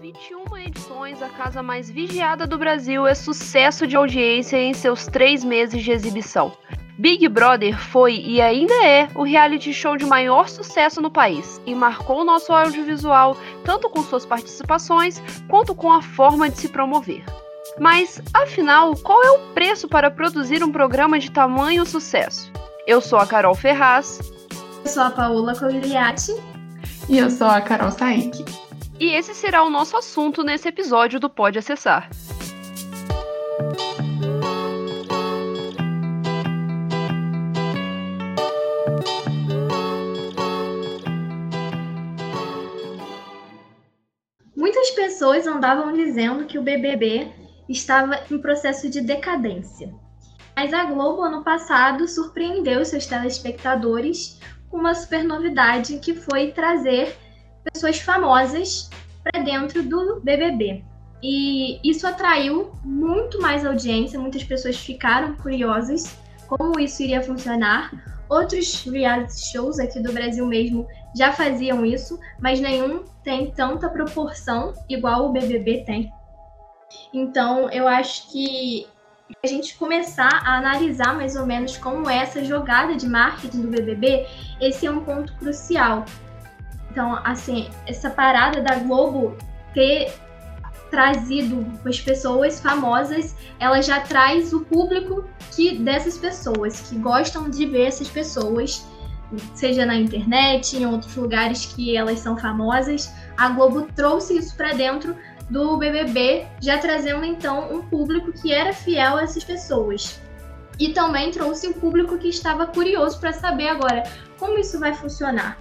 21 edições, a casa mais vigiada do Brasil é sucesso de audiência em seus três meses de exibição. Big Brother foi e ainda é o reality show de maior sucesso no país e marcou o nosso audiovisual tanto com suas participações quanto com a forma de se promover. Mas, afinal, qual é o preço para produzir um programa de tamanho sucesso? Eu sou a Carol Ferraz. Eu sou a Paola Cogliatti. E eu sou a Carol Saik. E esse será o nosso assunto nesse episódio do Pode Acessar. Muitas pessoas andavam dizendo que o BBB estava em processo de decadência. Mas a Globo, ano passado, surpreendeu seus telespectadores com uma super novidade que foi trazer pessoas famosas para dentro do BBB. E isso atraiu muito mais audiência, muitas pessoas ficaram curiosas como isso iria funcionar. Outros reality shows aqui do Brasil mesmo já faziam isso, mas nenhum tem tanta proporção igual o BBB tem. Então, eu acho que a gente começar a analisar mais ou menos como é essa jogada de marketing do BBB, esse é um ponto crucial. Então, assim, essa parada da Globo ter trazido as pessoas famosas, ela já traz o público que dessas pessoas, que gostam de ver essas pessoas, seja na internet, em outros lugares que elas são famosas. A Globo trouxe isso para dentro do BBB, já trazendo então um público que era fiel a essas pessoas. E também trouxe um público que estava curioso para saber agora como isso vai funcionar.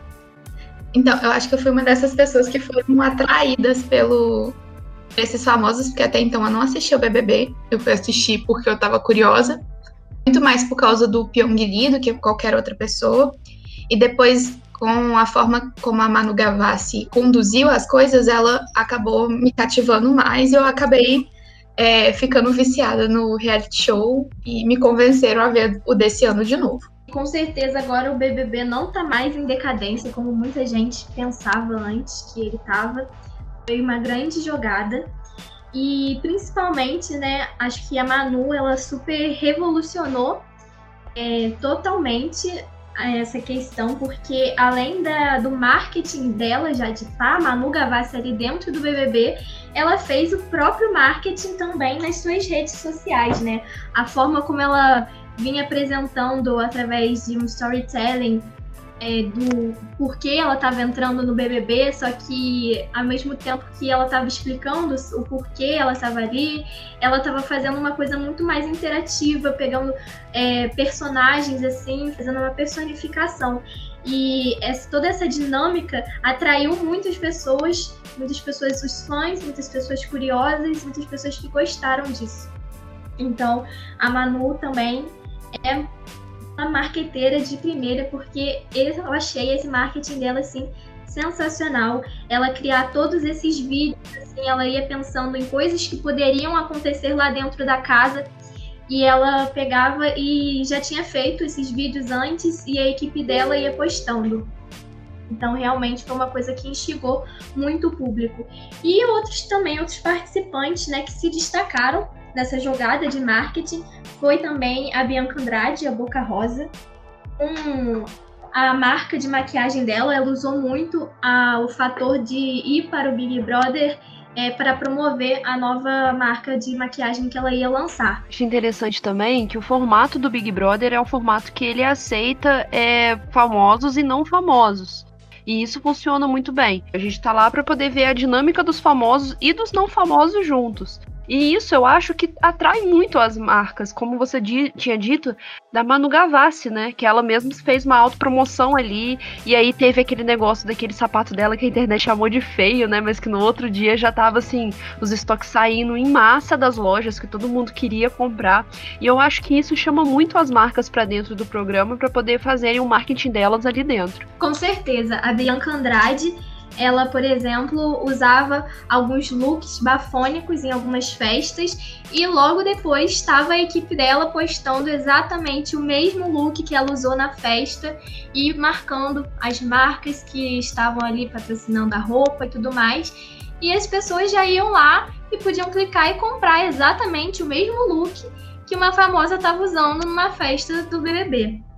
Então, eu acho que eu fui uma dessas pessoas que foram atraídas pelo esses famosos, porque até então eu não assisti o BBB, eu fui assistir porque eu tava curiosa, muito mais por causa do Pyong do que qualquer outra pessoa. E depois, com a forma como a Manu Gavassi conduziu as coisas, ela acabou me cativando mais e eu acabei é, ficando viciada no reality show e me convenceram a ver o desse ano de novo. Com certeza agora o BBB não tá mais em decadência como muita gente pensava antes que ele tava. Foi uma grande jogada e principalmente, né, acho que a Manu ela super revolucionou é, totalmente essa questão, porque além da, do marketing dela já de pá, Manu Gavassi ali dentro do BBB, ela fez o próprio marketing também nas suas redes sociais, né? A forma como ela vinha apresentando através de um storytelling é, do porquê ela estava entrando no BBB, só que ao mesmo tempo que ela estava explicando o porquê ela estava ali, ela estava fazendo uma coisa muito mais interativa, pegando é, personagens assim, fazendo uma personificação. E essa, toda essa dinâmica atraiu muitas pessoas, muitas pessoas, os fãs, muitas pessoas curiosas, muitas pessoas que gostaram disso. Então, a Manu também é uma marqueteira de primeira, porque eu achei esse marketing dela assim sensacional. Ela criar todos esses vídeos, assim, ela ia pensando em coisas que poderiam acontecer lá dentro da casa. E ela pegava e já tinha feito esses vídeos antes e a equipe dela ia postando. Então, realmente foi uma coisa que instigou muito o público. E outros também, outros participantes, né, que se destacaram nessa jogada de marketing foi também a Bianca Andrade, a Boca Rosa. Um, a marca de maquiagem dela, ela usou muito a, o fator de ir para o Big Brother é, para promover a nova marca de maquiagem que ela ia lançar. Acho interessante também que o formato do Big Brother é um formato que ele aceita é, famosos e não famosos. E isso funciona muito bem. A gente tá lá para poder ver a dinâmica dos famosos e dos não famosos juntos. E isso eu acho que atrai muito as marcas, como você tinha dito, da Manu Gavassi, né? Que ela mesma fez uma autopromoção ali, e aí teve aquele negócio daquele sapato dela que a internet chamou de feio, né? Mas que no outro dia já tava assim, os estoques saindo em massa das lojas, que todo mundo queria comprar. E eu acho que isso chama muito as marcas para dentro do programa para poder fazerem o marketing delas ali dentro. Com certeza. A Bianca Andrade ela, por exemplo, usava alguns looks bafônicos em algumas festas e logo depois estava a equipe dela postando exatamente o mesmo look que ela usou na festa e marcando as marcas que estavam ali patrocinando a roupa e tudo mais. e as pessoas já iam lá e podiam clicar e comprar exatamente o mesmo look que uma famosa estava usando numa festa do BBB.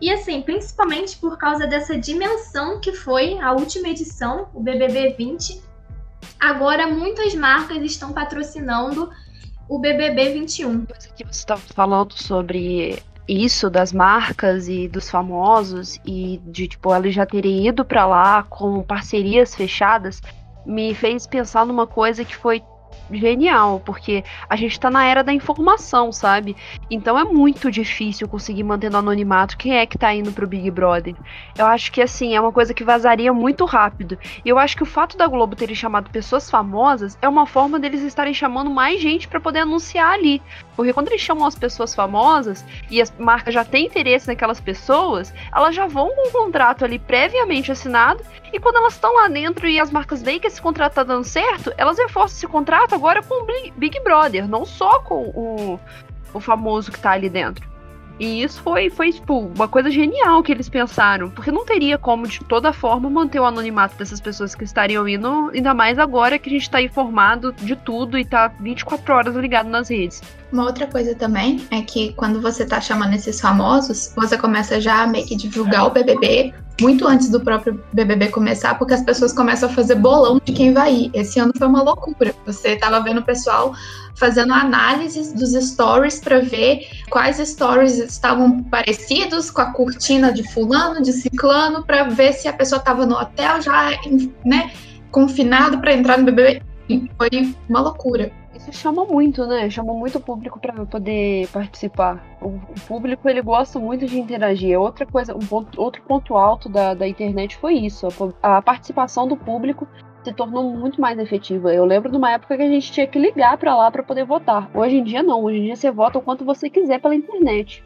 E assim, principalmente por causa dessa dimensão que foi a última edição, o BBB 20, agora muitas marcas estão patrocinando o BBB 21. Que você estava falando sobre isso das marcas e dos famosos e de tipo ela já terem ido para lá com parcerias fechadas me fez pensar numa coisa que foi genial, porque a gente tá na era da informação, sabe? Então é muito difícil conseguir manter no anonimato quem é que tá indo pro Big Brother. Eu acho que assim, é uma coisa que vazaria muito rápido. E eu acho que o fato da Globo terem chamado pessoas famosas é uma forma deles estarem chamando mais gente para poder anunciar ali. Porque quando eles chamam as pessoas famosas e as marcas já têm interesse naquelas pessoas, elas já vão com um contrato ali previamente assinado e quando elas estão lá dentro e as marcas veem que esse contrato tá dando certo, elas reforçam esse contrato agora com o Big Brother, não só com o, o famoso que tá ali dentro. E isso foi, foi tipo, uma coisa genial que eles pensaram, porque não teria como, de toda forma, manter o anonimato dessas pessoas que estariam indo, ainda mais agora que a gente está informado de tudo e tá 24 horas ligado nas redes. Uma outra coisa também é que quando você tá chamando esses famosos, você começa já a meio que divulgar o BBB muito antes do próprio BBB começar, porque as pessoas começam a fazer bolão de quem vai ir. Esse ano foi uma loucura. Você tava vendo o pessoal fazendo análises dos stories para ver quais stories estavam parecidos com a cortina de fulano, de ciclano, para ver se a pessoa estava no hotel já, né, confinado para entrar no BBB. Foi uma loucura. Isso chama muito, né? Chama muito o público para poder participar. O, o, público ele gosta muito de interagir. Outra coisa, um ponto, outro ponto alto da, da internet foi isso. A, a participação do público se tornou muito mais efetiva. Eu lembro de uma época que a gente tinha que ligar para lá para poder votar. Hoje em dia não, hoje em dia você vota o quanto você quiser pela internet.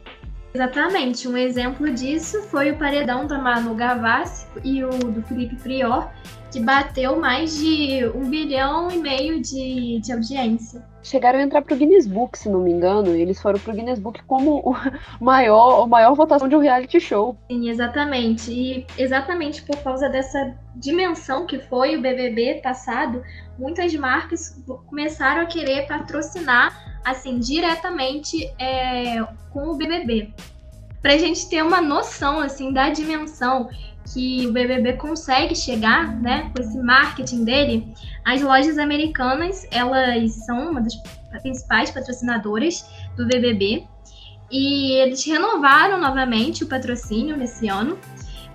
Exatamente, um exemplo disso foi o paredão da Manu Gavassi e o do Felipe Prior, que bateu mais de um bilhão e meio de, de audiência. Chegaram a entrar pro Guinness Book, se não me engano, e eles foram pro Guinness Book como o maior, a maior votação de um reality show. Sim, exatamente. E exatamente por causa dessa dimensão que foi o BBB passado, muitas marcas começaram a querer patrocinar assim diretamente é, com o BBB. Para a gente ter uma noção assim da dimensão que o BBB consegue chegar, né, com esse marketing dele, as lojas americanas, elas são uma das principais patrocinadoras do BBB e eles renovaram novamente o patrocínio nesse ano,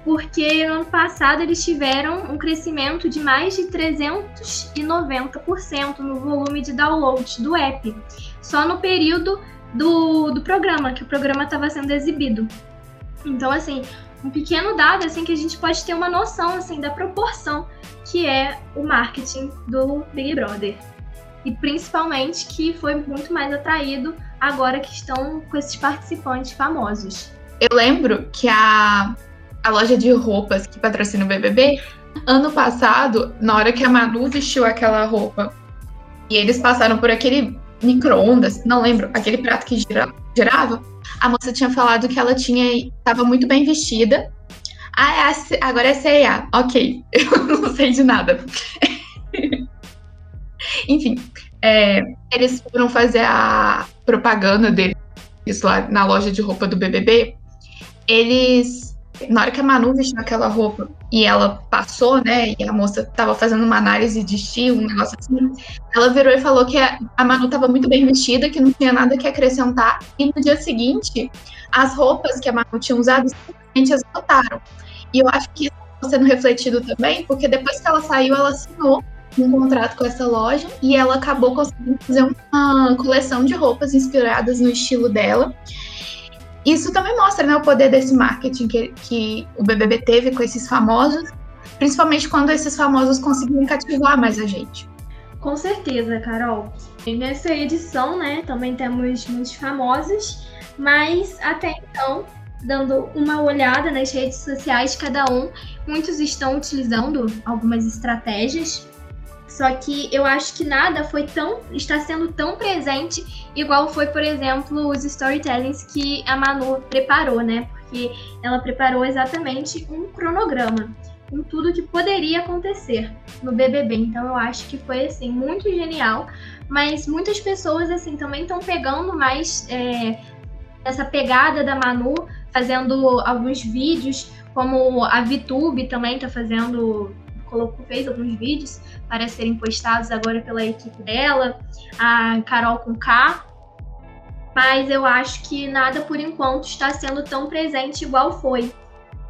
porque no ano passado eles tiveram um crescimento de mais de 390% no volume de downloads do app, só no período do, do programa, que o programa estava sendo exibido. Então, assim, um pequeno dado assim que a gente pode ter uma noção assim da proporção que é o marketing do Big Brother. E principalmente que foi muito mais atraído agora que estão com esses participantes famosos. Eu lembro que a, a loja de roupas que patrocina o BBB, ano passado, na hora que a Manu vestiu aquela roupa e eles passaram por aquele micro-ondas, não lembro, aquele prato que gira, girava, a moça tinha falado que ela tinha estava muito bem vestida. Ah, é a, agora é C&A. Ok, eu não sei de nada. Enfim, é, eles foram fazer a propaganda deles lá na loja de roupa do BBB. Eles na hora que a Manu vestiu aquela roupa e ela passou, né, e a moça tava fazendo uma análise de estilo, um negócio assim, ela virou e falou que a Manu tava muito bem vestida, que não tinha nada que acrescentar, e no dia seguinte, as roupas que a Manu tinha usado, simplesmente as botaram. E eu acho que isso está sendo refletido também, porque depois que ela saiu, ela assinou um contrato com essa loja e ela acabou conseguindo fazer uma coleção de roupas inspiradas no estilo dela. Isso também mostra né, o poder desse marketing que, que o BBB teve com esses famosos, principalmente quando esses famosos conseguiram cativar mais a gente. Com certeza, Carol. E nessa edição, né, também temos muitos famosos, mas até então, dando uma olhada nas redes sociais de cada um, muitos estão utilizando algumas estratégias só que eu acho que nada foi tão. está sendo tão presente igual foi, por exemplo, os storytellings que a Manu preparou, né? Porque ela preparou exatamente um cronograma. com tudo que poderia acontecer no BBB. Então eu acho que foi assim muito genial, mas muitas pessoas assim também estão pegando mais é, essa pegada da Manu, fazendo alguns vídeos, como a VTube também está fazendo colocou, fez alguns vídeos para serem postados agora pela equipe dela, a Carol com K. Mas eu acho que nada por enquanto está sendo tão presente igual foi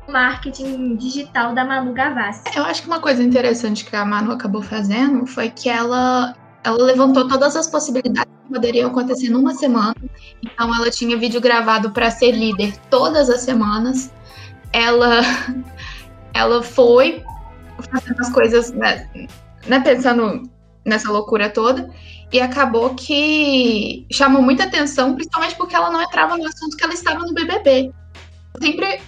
o marketing digital da Manu Gavassi. Eu acho que uma coisa interessante que a Manu acabou fazendo foi que ela ela levantou todas as possibilidades que poderiam acontecer numa semana. Então, ela tinha vídeo gravado para ser líder todas as semanas. Ela, ela foi fazendo as coisas, né, né, pensando nessa loucura toda, e acabou que chamou muita atenção, principalmente porque ela não entrava no assunto que ela estava no BBB. Sempre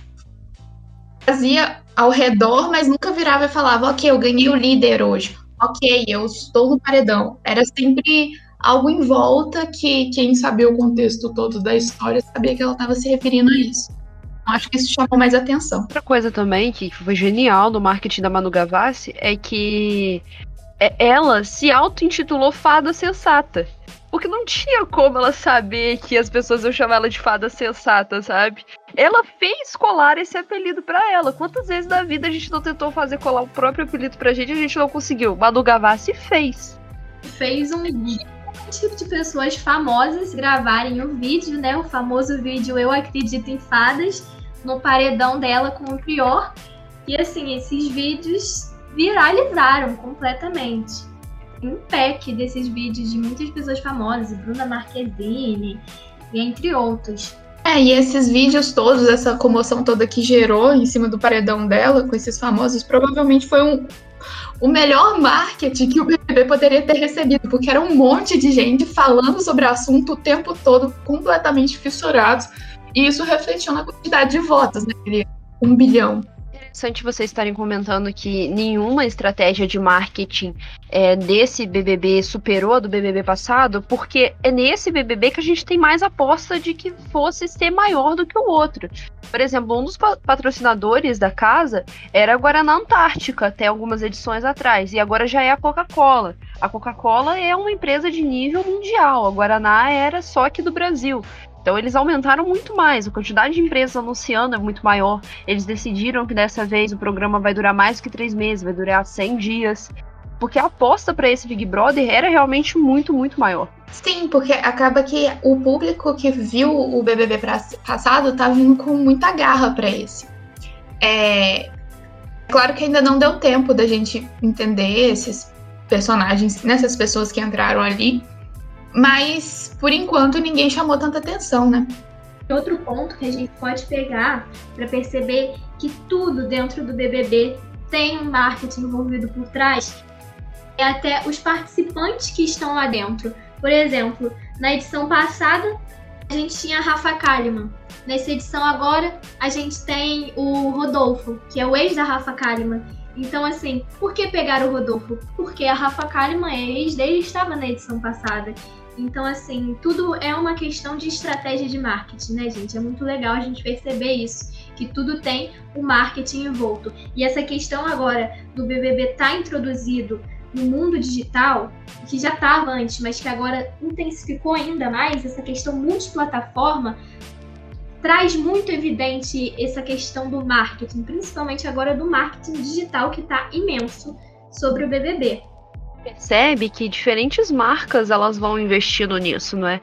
fazia ao redor, mas nunca virava e falava, ok, eu ganhei o líder hoje, ok, eu estou no paredão. Era sempre algo em volta que quem sabia o contexto todo da história sabia que ela estava se referindo a isso. Acho que isso chamou mais atenção. Outra coisa também que foi genial no marketing da Manu Gavassi é que é, ela se auto-intitulou Fada Sensata. Porque não tinha como ela saber que as pessoas iam chamar ela de fada sensata, sabe? Ela fez colar esse apelido para ela. Quantas vezes na vida a gente não tentou fazer colar o próprio apelido pra gente e a gente não conseguiu? Manu Gavassi fez. Fez um tipo de pessoas famosas gravarem o vídeo, né? O famoso vídeo Eu Acredito em Fadas, no paredão dela com o Prior. E assim, esses vídeos viralizaram completamente. Um pack desses vídeos de muitas pessoas famosas, Bruna Marquezine, entre outros. É, e esses vídeos todos, essa comoção toda que gerou em cima do paredão dela, com esses famosos, provavelmente foi um, o melhor marketing que o BBB poderia ter recebido, porque era um monte de gente falando sobre o assunto o tempo todo, completamente fissurados, e isso refletiu na quantidade de votos, né? Um bilhão interessante vocês estarem comentando que nenhuma estratégia de marketing é, desse BBB superou a do BBB passado, porque é nesse BBB que a gente tem mais aposta de que fosse ser maior do que o outro. Por exemplo, um dos patrocinadores da casa era a Guaraná Antártica, até algumas edições atrás, e agora já é a Coca-Cola. A Coca-Cola é uma empresa de nível mundial, a Guaraná era só aqui do Brasil. Então eles aumentaram muito mais, a quantidade de empresas anunciando é muito maior. Eles decidiram que dessa vez o programa vai durar mais que três meses, vai durar 100 dias. Porque a aposta para esse Big Brother era realmente muito, muito maior. Sim, porque acaba que o público que viu o BBB passado tá vindo com muita garra para esse. É claro que ainda não deu tempo da gente entender esses personagens, nessas pessoas que entraram ali. Mas, por enquanto, ninguém chamou tanta atenção, né? Outro ponto que a gente pode pegar para perceber que tudo dentro do BBB tem um marketing envolvido por trás é até os participantes que estão lá dentro. Por exemplo, na edição passada, a gente tinha a Rafa Kalimann. Nessa edição agora, a gente tem o Rodolfo, que é o ex da Rafa Kalimann. Então, assim, por que pegar o Rodolfo? Porque a Rafa Kalimann, ex dele, estava na edição passada. Então, assim, tudo é uma questão de estratégia de marketing, né, gente? É muito legal a gente perceber isso, que tudo tem o marketing envolto. E essa questão agora do BBB estar tá introduzido no mundo digital, que já estava antes, mas que agora intensificou ainda mais, essa questão multiplataforma, traz muito evidente essa questão do marketing, principalmente agora do marketing digital, que está imenso sobre o BBB percebe que diferentes marcas elas vão investindo nisso, não é?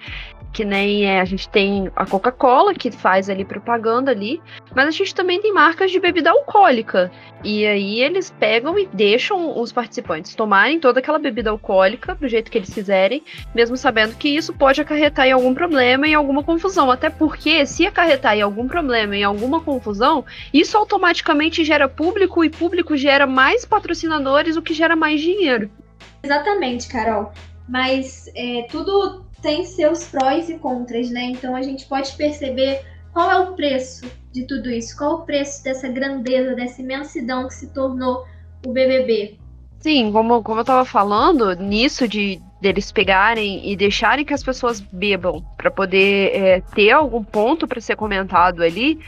Que nem é, a gente tem a Coca-Cola que faz ali propaganda ali, mas a gente também tem marcas de bebida alcoólica. E aí eles pegam e deixam os participantes tomarem toda aquela bebida alcoólica do jeito que eles quiserem, mesmo sabendo que isso pode acarretar em algum problema e alguma confusão. Até porque se acarretar em algum problema e alguma confusão, isso automaticamente gera público e público gera mais patrocinadores, o que gera mais dinheiro. Exatamente, Carol. Mas é, tudo tem seus prós e contras, né? Então a gente pode perceber qual é o preço de tudo isso, qual o preço dessa grandeza, dessa imensidão que se tornou o BBB. Sim, como, como eu estava falando, nisso de deles pegarem e deixarem que as pessoas bebam para poder é, ter algum ponto para ser comentado ali,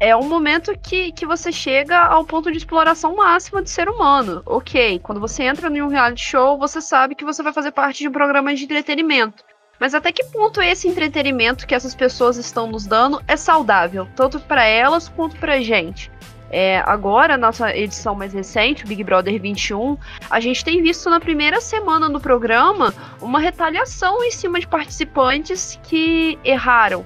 é um momento que, que você chega ao ponto de exploração máxima de ser humano. Ok, quando você entra em um reality show, você sabe que você vai fazer parte de um programa de entretenimento. Mas até que ponto esse entretenimento que essas pessoas estão nos dando é saudável, tanto para elas quanto para gente? É, agora, nossa edição mais recente, Big Brother 21, a gente tem visto na primeira semana do programa uma retaliação em cima de participantes que erraram,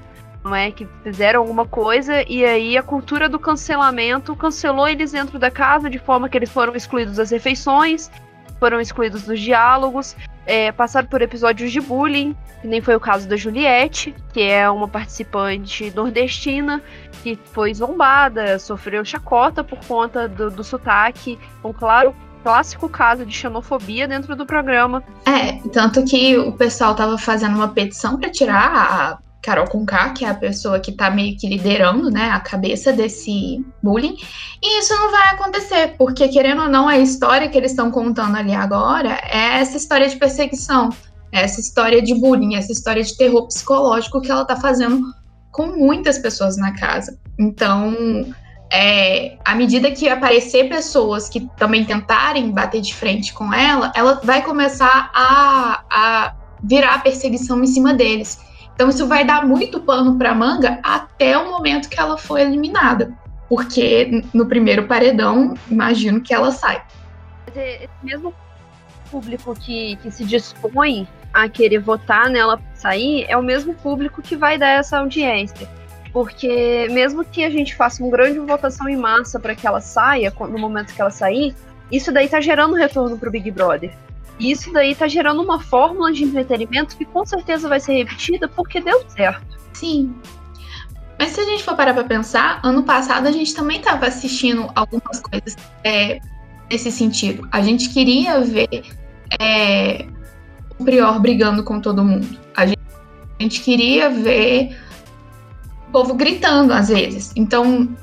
é? Que fizeram alguma coisa e aí a cultura do cancelamento cancelou eles dentro da casa de forma que eles foram excluídos das refeições, foram excluídos dos diálogos, é, passaram por episódios de bullying, que nem foi o caso da Juliette, que é uma participante nordestina que foi zombada, sofreu chacota por conta do, do sotaque, um claro clássico caso de xenofobia dentro do programa. É, tanto que o pessoal tava fazendo uma petição para tirar a Carol Conká, que é a pessoa que tá meio que liderando, né, a cabeça desse bullying. E isso não vai acontecer, porque querendo ou não, a história que eles estão contando ali agora é essa história de perseguição, é essa história de bullying, essa história de terror psicológico que ela tá fazendo com muitas pessoas na casa. Então, é, à medida que aparecer pessoas que também tentarem bater de frente com ela, ela vai começar a, a virar perseguição em cima deles. Então isso vai dar muito pano para manga até o momento que ela for eliminada, porque no primeiro paredão, imagino que ela sai. Esse mesmo público que, que se dispõe a querer votar nela sair é o mesmo público que vai dar essa audiência. Porque mesmo que a gente faça uma grande votação em massa para que ela saia, no momento que ela sair, isso daí tá gerando retorno pro Big Brother. E isso daí tá gerando uma fórmula de entretenimento que com certeza vai ser repetida porque deu certo. Sim. Mas se a gente for parar pra pensar, ano passado a gente também estava assistindo algumas coisas é, nesse sentido. A gente queria ver é, o Prior brigando com todo mundo. A gente, a gente queria ver o povo gritando às vezes. Então,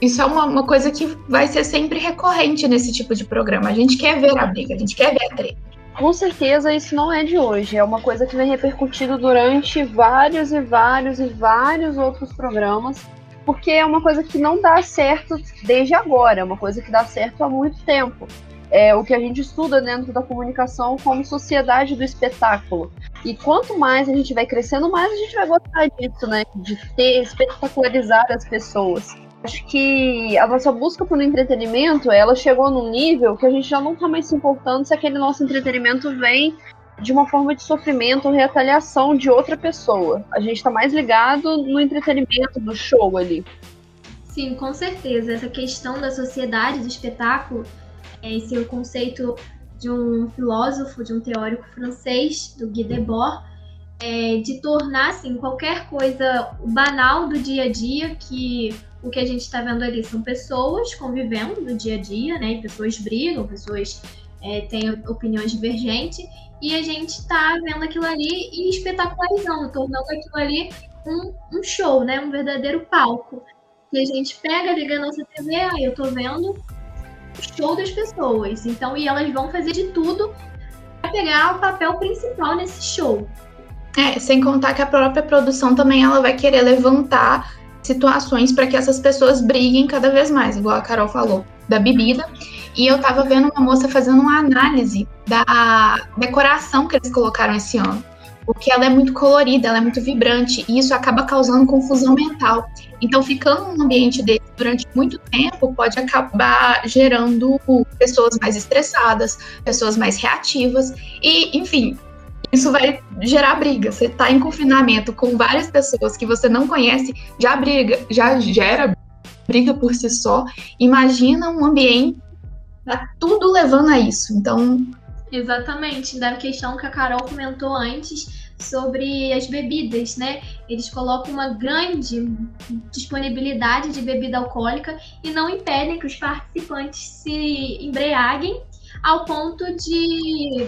isso é uma, uma, coisa que vai ser sempre recorrente nesse tipo de programa. A gente quer ver a briga, a gente quer ver a treta. Com certeza isso não é de hoje, é uma coisa que vem repercutindo durante vários e vários e vários outros programas, porque é uma coisa que não dá certo desde agora, é uma coisa que dá certo há muito tempo. É o que a gente estuda dentro da comunicação como sociedade do espetáculo. E quanto mais a gente vai crescendo, mais a gente vai gostar disso, né? De ter espetacularizar as pessoas acho que a nossa busca por entretenimento, ela chegou num nível que a gente já não tá mais se importando se aquele nosso entretenimento vem de uma forma de sofrimento ou retaliação de outra pessoa. A gente tá mais ligado no entretenimento do show ali. Sim, com certeza. Essa questão da sociedade, do espetáculo, esse é o conceito de um filósofo, de um teórico francês, do Guy Debord, é, de tornar assim, qualquer coisa banal do dia a dia que o que a gente está vendo ali são pessoas convivendo no dia a dia, né? Pessoas brigam, pessoas é, têm opiniões divergentes, e a gente está vendo aquilo ali e espetacularizando, tornando aquilo ali um, um show, né? Um verdadeiro palco. E a gente pega, liga a nossa TV, aí eu tô vendo o show das pessoas. Então, e elas vão fazer de tudo para pegar o papel principal nesse show. É, sem contar que a própria produção também ela vai querer levantar situações para que essas pessoas briguem cada vez mais, igual a Carol falou, da bebida. E eu tava vendo uma moça fazendo uma análise da decoração que eles colocaram esse ano. Porque ela é muito colorida, ela é muito vibrante, e isso acaba causando confusão mental. Então, ficando num ambiente desse durante muito tempo pode acabar gerando pessoas mais estressadas, pessoas mais reativas, e, enfim, isso vai gerar briga. Você está em confinamento com várias pessoas que você não conhece, já briga, já gera briga por si só. Imagina um ambiente tá tudo levando a isso. Então, exatamente, da questão que a Carol comentou antes sobre as bebidas, né? Eles colocam uma grande disponibilidade de bebida alcoólica e não impedem que os participantes se embriaguem ao ponto de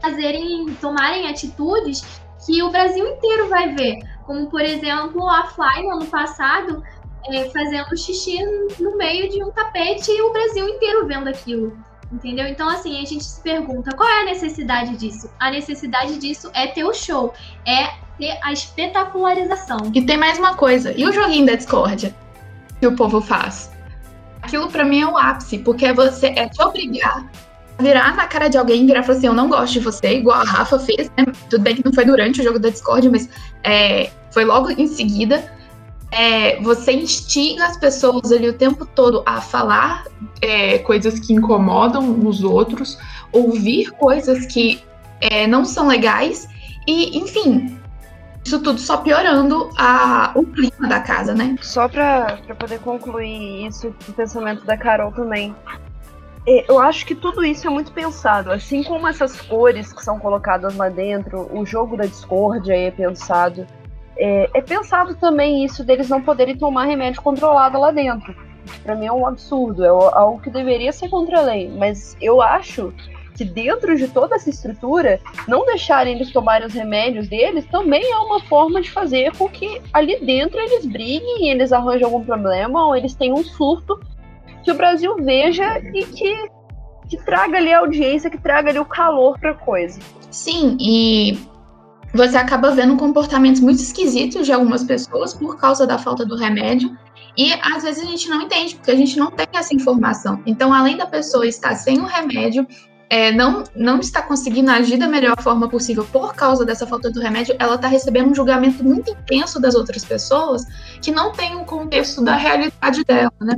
fazerem, tomarem atitudes que o Brasil inteiro vai ver. Como, por exemplo, a Fly no ano passado é, fazendo xixi no meio de um tapete e o Brasil inteiro vendo aquilo. Entendeu? Então, assim, a gente se pergunta qual é a necessidade disso? A necessidade disso é ter o show, é ter a espetacularização. E tem mais uma coisa: e o joguinho da discórdia? que o povo faz. Aquilo para mim é o ápice, porque você é te obrigar virar na cara de alguém e virar e falar assim: Eu não gosto de você, igual a Rafa fez, né? Tudo bem que não foi durante o jogo da Discord, mas é, foi logo em seguida. É, você instiga as pessoas ali o tempo todo a falar é, coisas que incomodam os outros, ouvir coisas que é, não são legais e, enfim, isso tudo só piorando a, o clima da casa, né? Só pra poder concluir isso, o pensamento da Carol também. É, eu acho que tudo isso é muito pensado. Assim como essas cores que são colocadas lá dentro, o jogo da discórdia é pensado. É, é pensado também isso deles não poderem tomar remédio controlado lá dentro. Para mim é um absurdo, é algo que deveria ser contra a lei. Mas eu acho que dentro de toda essa estrutura, não deixarem eles tomarem os remédios deles também é uma forma de fazer com que ali dentro eles briguem, eles arranjem algum problema, ou eles tenham um surto que o Brasil veja e que, que traga ali a audiência, que traga ali o calor pra coisa. Sim, e você acaba vendo comportamentos muito esquisitos de algumas pessoas por causa da falta do remédio. E às vezes a gente não entende, porque a gente não tem essa informação. Então, além da pessoa estar sem o remédio, é, não, não está conseguindo agir da melhor forma possível por causa dessa falta do remédio, ela está recebendo um julgamento muito intenso das outras pessoas que não tem o contexto da realidade dela, né?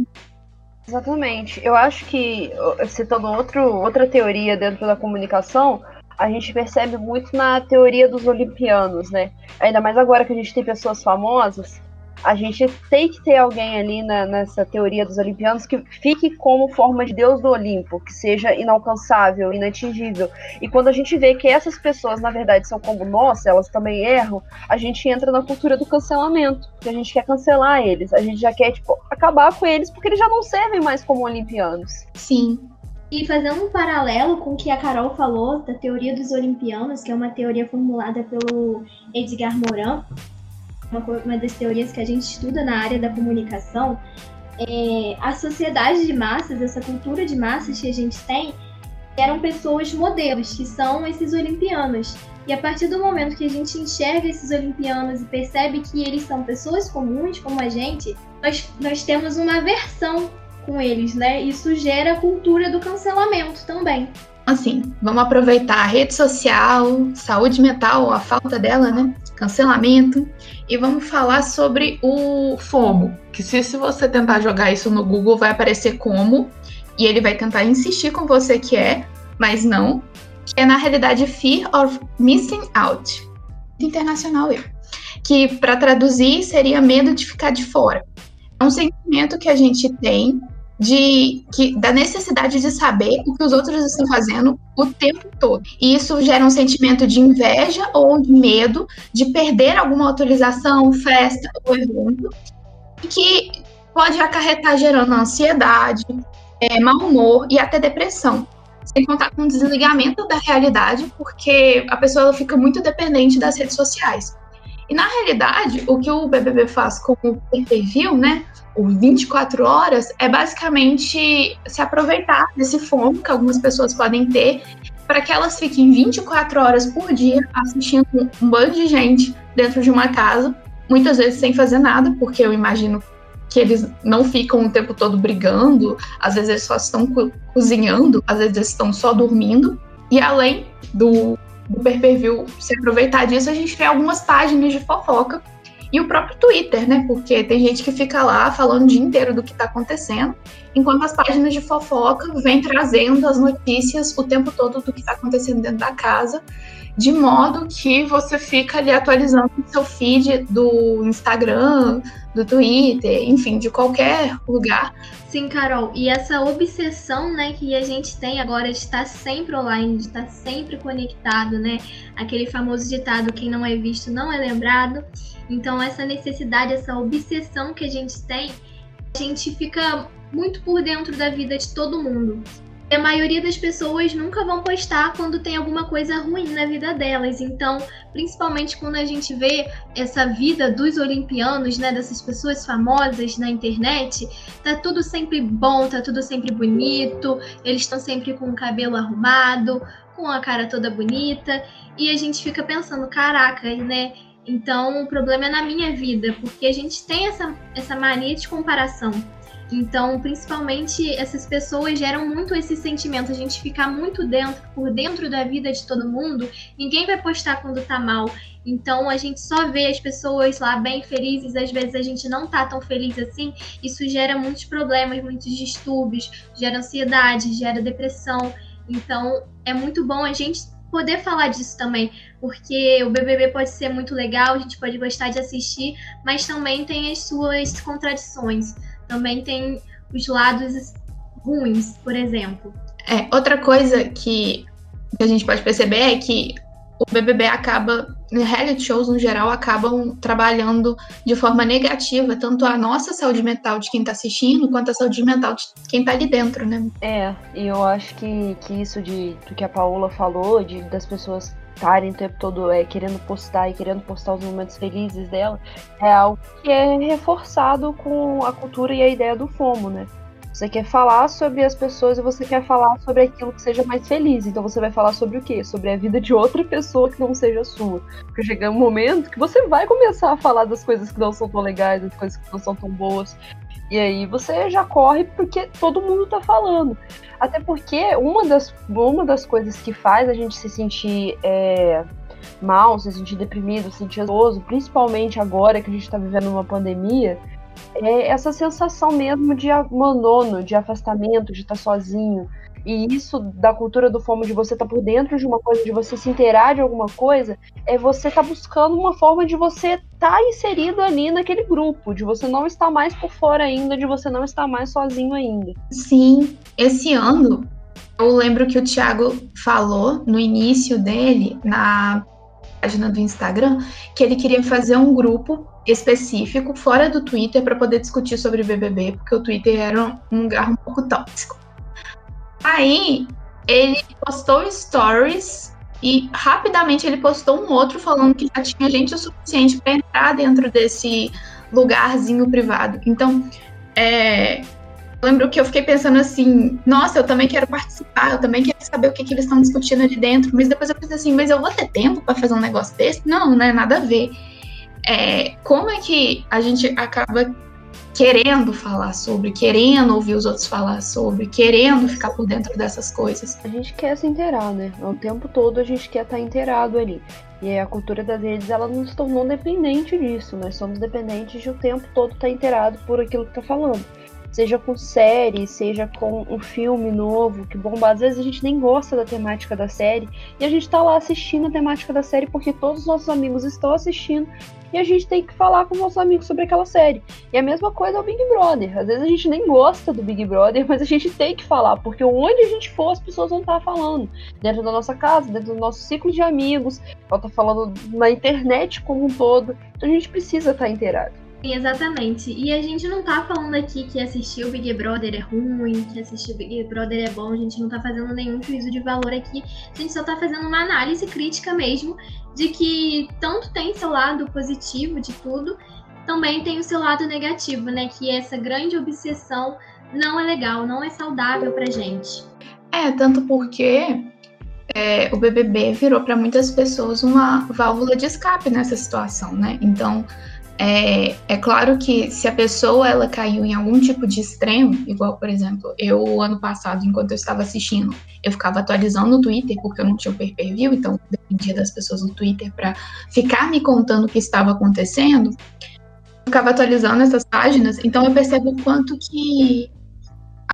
Exatamente. Eu acho que, citando outro, outra teoria dentro da comunicação, a gente percebe muito na teoria dos olimpianos, né? Ainda mais agora que a gente tem pessoas famosas, a gente tem que ter alguém ali na, nessa teoria dos olimpianos que fique como forma de Deus do Olimpo, que seja inalcançável, inatingível. E quando a gente vê que essas pessoas, na verdade, são como nós, elas também erram, a gente entra na cultura do cancelamento, que a gente quer cancelar eles, a gente já quer, tipo, acabar com eles, porque eles já não servem mais como olimpianos. Sim. E fazendo um paralelo com o que a Carol falou da teoria dos olimpianos, que é uma teoria formulada pelo Edgar Morin, uma das teorias que a gente estuda na área da comunicação, é, a sociedade de massas, essa cultura de massas que a gente tem, eram pessoas modelos, que são esses olimpianos. E a partir do momento que a gente enxerga esses olimpianos e percebe que eles são pessoas comuns, como a gente, nós, nós temos uma aversão com eles, né? Isso gera a cultura do cancelamento também. Assim, vamos aproveitar a rede social, saúde mental, a falta dela, né? cancelamento. E vamos falar sobre o FOMO, que se, se você tentar jogar isso no Google vai aparecer como, e ele vai tentar insistir com você que é, mas não, que é na realidade Fear of Missing Out. Internacional eu. Que para traduzir seria medo de ficar de fora. É um sentimento que a gente tem de que da necessidade de saber o que os outros estão fazendo o tempo todo. E isso gera um sentimento de inveja ou de medo de perder alguma autorização, festa ou evento, que pode acarretar gerando ansiedade, é, mau humor e até depressão. Sem contar com o desligamento da realidade, porque a pessoa fica muito dependente das redes sociais. E na realidade, o que o BBB faz com o pay-per-view, né, o 24 horas, é basicamente se aproveitar desse fome que algumas pessoas podem ter para que elas fiquem 24 horas por dia assistindo um bando de gente dentro de uma casa, muitas vezes sem fazer nada, porque eu imagino que eles não ficam o tempo todo brigando, às vezes eles só estão co cozinhando, às vezes eles estão só dormindo. E além do do pay-per-view se aproveitar disso, a gente tem algumas páginas de fofoca e o próprio Twitter, né? Porque tem gente que fica lá falando o dia inteiro do que está acontecendo, enquanto as páginas de fofoca vêm trazendo as notícias o tempo todo do que está acontecendo dentro da casa, de modo que você fica ali atualizando o seu feed do Instagram, do Twitter, enfim, de qualquer lugar. Sim, Carol. E essa obsessão, né, que a gente tem agora de estar sempre online, de estar sempre conectado, né? Aquele famoso ditado: quem não é visto não é lembrado. Então, essa necessidade, essa obsessão que a gente tem, a gente fica muito por dentro da vida de todo mundo a maioria das pessoas nunca vão postar quando tem alguma coisa ruim na vida delas. Então, principalmente quando a gente vê essa vida dos olimpianos, né, dessas pessoas famosas na internet, tá tudo sempre bom, tá tudo sempre bonito, eles estão sempre com o cabelo arrumado, com a cara toda bonita, e a gente fica pensando, caraca, né? Então, o problema é na minha vida, porque a gente tem essa, essa mania de comparação. Então, principalmente, essas pessoas geram muito esse sentimento, a gente ficar muito dentro, por dentro da vida de todo mundo. Ninguém vai postar quando tá mal. Então, a gente só vê as pessoas lá bem felizes, às vezes a gente não tá tão feliz assim. Isso gera muitos problemas, muitos distúrbios, gera ansiedade, gera depressão. Então, é muito bom a gente poder falar disso também, porque o BBB pode ser muito legal, a gente pode gostar de assistir, mas também tem as suas contradições, também tem os lados ruins, por exemplo. É, outra coisa que, que a gente pode perceber é que o BBB acaba, reality shows no geral, acabam trabalhando de forma negativa tanto a nossa saúde mental de quem tá assistindo, quanto a saúde mental de quem tá ali dentro, né? É, e eu acho que, que isso de, do que a Paola falou, de das pessoas estarem o tempo todo é, querendo postar e querendo postar os momentos felizes dela, é algo que é reforçado com a cultura e a ideia do FOMO, né? Você quer falar sobre as pessoas e você quer falar sobre aquilo que seja mais feliz. Então você vai falar sobre o quê? Sobre a vida de outra pessoa que não seja sua. Porque chega um momento que você vai começar a falar das coisas que não são tão legais, das coisas que não são tão boas. E aí você já corre porque todo mundo tá falando. Até porque uma das, uma das coisas que faz a gente se sentir é, mal, se sentir deprimido, se sentir ansioso, principalmente agora que a gente tá vivendo uma pandemia, é essa sensação mesmo de abandono, de afastamento, de estar sozinho. E isso da cultura do fomo de você estar por dentro de uma coisa, de você se inteirar de alguma coisa, é você estar tá buscando uma forma de você estar tá inserido ali naquele grupo, de você não estar mais por fora ainda, de você não estar mais sozinho ainda. Sim, esse ano eu lembro que o Thiago falou no início dele, na página do Instagram, que ele queria fazer um grupo específico fora do Twitter para poder discutir sobre BBB, porque o Twitter era um lugar um pouco tóxico. Aí ele postou stories e rapidamente ele postou um outro falando que já tinha gente o suficiente para entrar dentro desse lugarzinho privado. Então, é, lembro que eu fiquei pensando assim, nossa, eu também quero participar, eu também quero saber o que, que eles estão discutindo ali dentro, mas depois eu pensei assim, mas eu vou ter tempo para fazer um negócio desse? Não, né? Nada a ver é, como é que a gente acaba querendo falar sobre, querendo ouvir os outros falar sobre, querendo ficar por dentro dessas coisas. A gente quer se inteirar, né? O tempo todo a gente quer estar inteirado ali. E a cultura das redes, ela nos tornou dependente disso. Nós somos dependentes de o tempo todo estar inteirado por aquilo que tá falando. Seja com série, seja com um filme novo que bomba. Às vezes a gente nem gosta da temática da série e a gente tá lá assistindo a temática da série porque todos os nossos amigos estão assistindo e a gente tem que falar com nossos amigos sobre aquela série. E a mesma coisa é o Big Brother. Às vezes a gente nem gosta do Big Brother, mas a gente tem que falar, porque onde a gente for, as pessoas vão estar falando. Dentro da nossa casa, dentro do nosso ciclo de amigos, vão estar falando na internet como um todo. Então a gente precisa estar inteirado. Exatamente. E a gente não tá falando aqui que assistir o Big Brother é ruim, que assistir o Big Brother é bom, a gente não tá fazendo nenhum juízo de valor aqui. A gente só tá fazendo uma análise crítica mesmo de que tanto tem seu lado positivo de tudo, também tem o seu lado negativo, né? Que essa grande obsessão não é legal, não é saudável pra gente. É, tanto porque é, o BBB virou para muitas pessoas uma válvula de escape nessa situação, né? Então, é, é claro que se a pessoa ela caiu em algum tipo de extremo, igual, por exemplo, eu ano passado, enquanto eu estava assistindo, eu ficava atualizando o Twitter, porque eu não tinha o pay-per-view, então dependia das pessoas no Twitter para ficar me contando o que estava acontecendo. Eu ficava atualizando essas páginas, então eu percebo o quanto que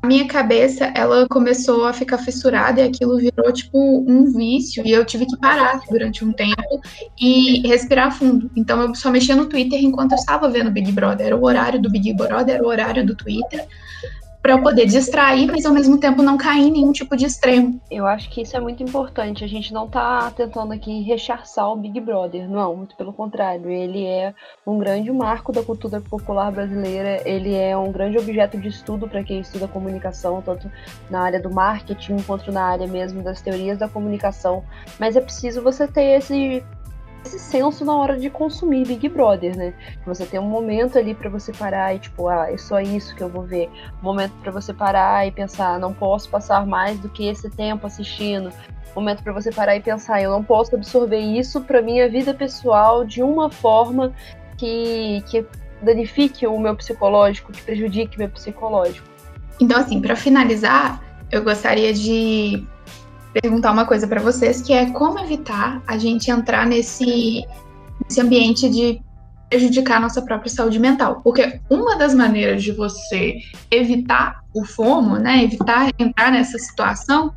a minha cabeça, ela começou a ficar fissurada e aquilo virou tipo um vício e eu tive que parar durante um tempo e respirar fundo. Então eu só mexia no Twitter enquanto eu estava vendo Big Brother. Era o horário do Big Brother, era o horário do Twitter para eu poder distrair, mas ao mesmo tempo não cair em nenhum tipo de extremo. Eu acho que isso é muito importante. A gente não tá tentando aqui rechaçar o Big Brother, não, muito pelo contrário. Ele é um grande marco da cultura popular brasileira, ele é um grande objeto de estudo para quem estuda comunicação, tanto na área do marketing quanto na área mesmo das teorias da comunicação. Mas é preciso você ter esse esse senso na hora de consumir Big Brother, né? Você tem um momento ali para você parar e tipo, ah, é só isso que eu vou ver. Um momento para você parar e pensar, não posso passar mais do que esse tempo assistindo. Um momento para você parar e pensar, eu não posso absorver isso para minha vida pessoal de uma forma que, que danifique o meu psicológico, que prejudique meu psicológico. Então, assim, para finalizar, eu gostaria de perguntar uma coisa para vocês, que é como evitar a gente entrar nesse, nesse ambiente de prejudicar a nossa própria saúde mental. Porque uma das maneiras de você evitar o FOMO, né, evitar entrar nessa situação,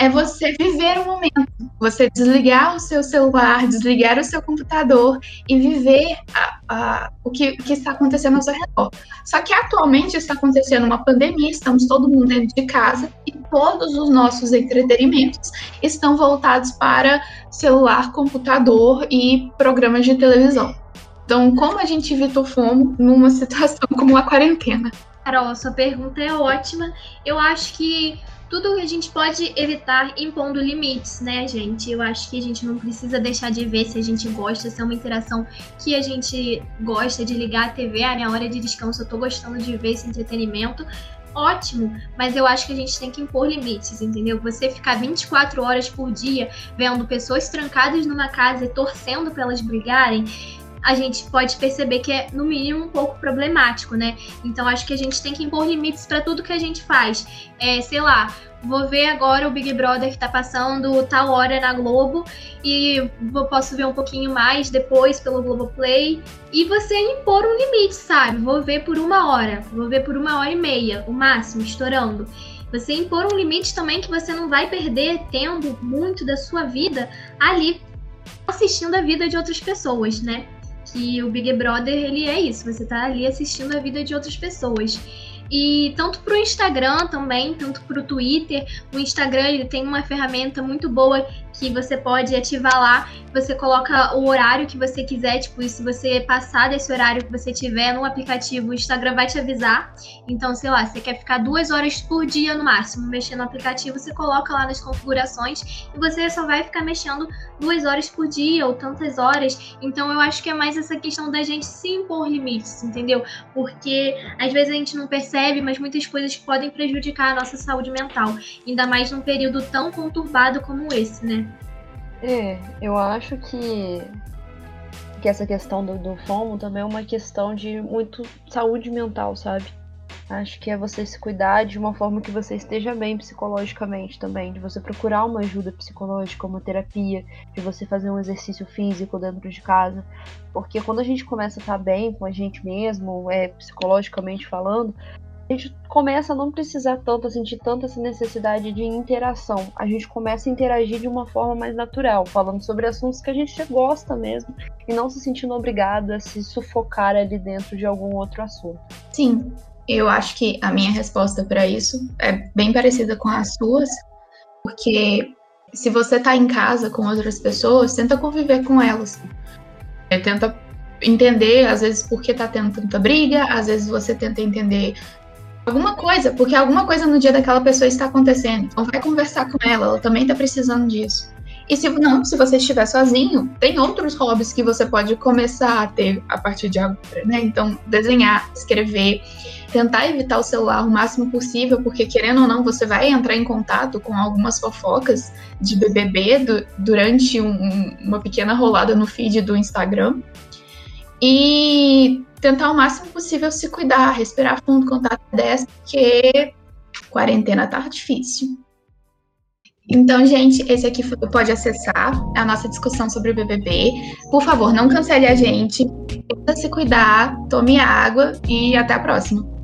é você viver o momento, você desligar o seu celular, desligar o seu computador e viver a, a, o, que, que, está acontecendo ao seu redor. Só que atualmente está acontecendo uma pandemia, estamos todo mundo dentro de casa e todos os nossos entretenimentos estão voltados para celular, computador e programas de televisão. Então, como a gente evita o FOMO numa situação como a quarentena? Carol, sua pergunta é ótima. Eu acho que tudo que a gente pode evitar impondo limites, né, gente? Eu acho que a gente não precisa deixar de ver se a gente gosta, se é uma interação que a gente gosta de ligar a TV, a minha hora de descanso, eu tô gostando de ver esse entretenimento. Ótimo, mas eu acho que a gente tem que impor limites, entendeu? Você ficar 24 horas por dia vendo pessoas trancadas numa casa e torcendo para elas brigarem, a gente pode perceber que é, no mínimo, um pouco problemático, né? Então, acho que a gente tem que impor limites para tudo que a gente faz. É, sei lá, vou ver agora o Big Brother que tá passando tal hora na Globo e vou, posso ver um pouquinho mais depois pelo Globoplay. E você impor um limite, sabe? Vou ver por uma hora, vou ver por uma hora e meia, o máximo, estourando. Você impor um limite também que você não vai perder tendo muito da sua vida ali assistindo a vida de outras pessoas, né? Que o Big Brother ele é isso, você tá ali assistindo a vida de outras pessoas. E tanto para o Instagram também, tanto para o Twitter. O Instagram ele tem uma ferramenta muito boa que você pode ativar lá. Você coloca o horário que você quiser, tipo, e se você passar desse horário que você tiver no aplicativo, o Instagram vai te avisar. Então, sei lá, você quer ficar duas horas por dia no máximo mexendo no aplicativo, você coloca lá nas configurações e você só vai ficar mexendo duas horas por dia ou tantas horas. Então, eu acho que é mais essa questão da gente se impor limites, entendeu? Porque às vezes a gente não percebe, mas muitas coisas podem prejudicar a nossa saúde mental, ainda mais num período tão conturbado como esse, né? É, eu acho que, que essa questão do, do FOMO também é uma questão de muito saúde mental, sabe? Acho que é você se cuidar de uma forma que você esteja bem psicologicamente também, de você procurar uma ajuda psicológica, uma terapia, de você fazer um exercício físico dentro de casa. Porque quando a gente começa a estar bem com a gente mesmo, é, psicologicamente falando, a gente começa a não precisar tanto, a sentir tanta essa necessidade de interação. A gente começa a interagir de uma forma mais natural, falando sobre assuntos que a gente gosta mesmo e não se sentindo obrigado a se sufocar ali dentro de algum outro assunto. Sim, eu acho que a minha resposta para isso é bem parecida com as suas, porque se você está em casa com outras pessoas, tenta conviver com elas. É, tenta entender, às vezes, por que tá tendo tanta briga, às vezes você tenta entender alguma coisa, porque alguma coisa no dia daquela pessoa está acontecendo. Então vai conversar com ela, ela também está precisando disso. E se não, se você estiver sozinho, tem outros hobbies que você pode começar a ter a partir de agora, né? Então, desenhar, escrever, tentar evitar o celular o máximo possível, porque querendo ou não, você vai entrar em contato com algumas fofocas de BBB do, durante um, uma pequena rolada no feed do Instagram. E tentar o máximo possível se cuidar, respirar fundo tá dessa, porque quarentena tá difícil. Então, gente, esse aqui pode acessar a nossa discussão sobre o BBB. Por favor, não cancele a gente. Tenta se cuidar, tome água e até a próxima.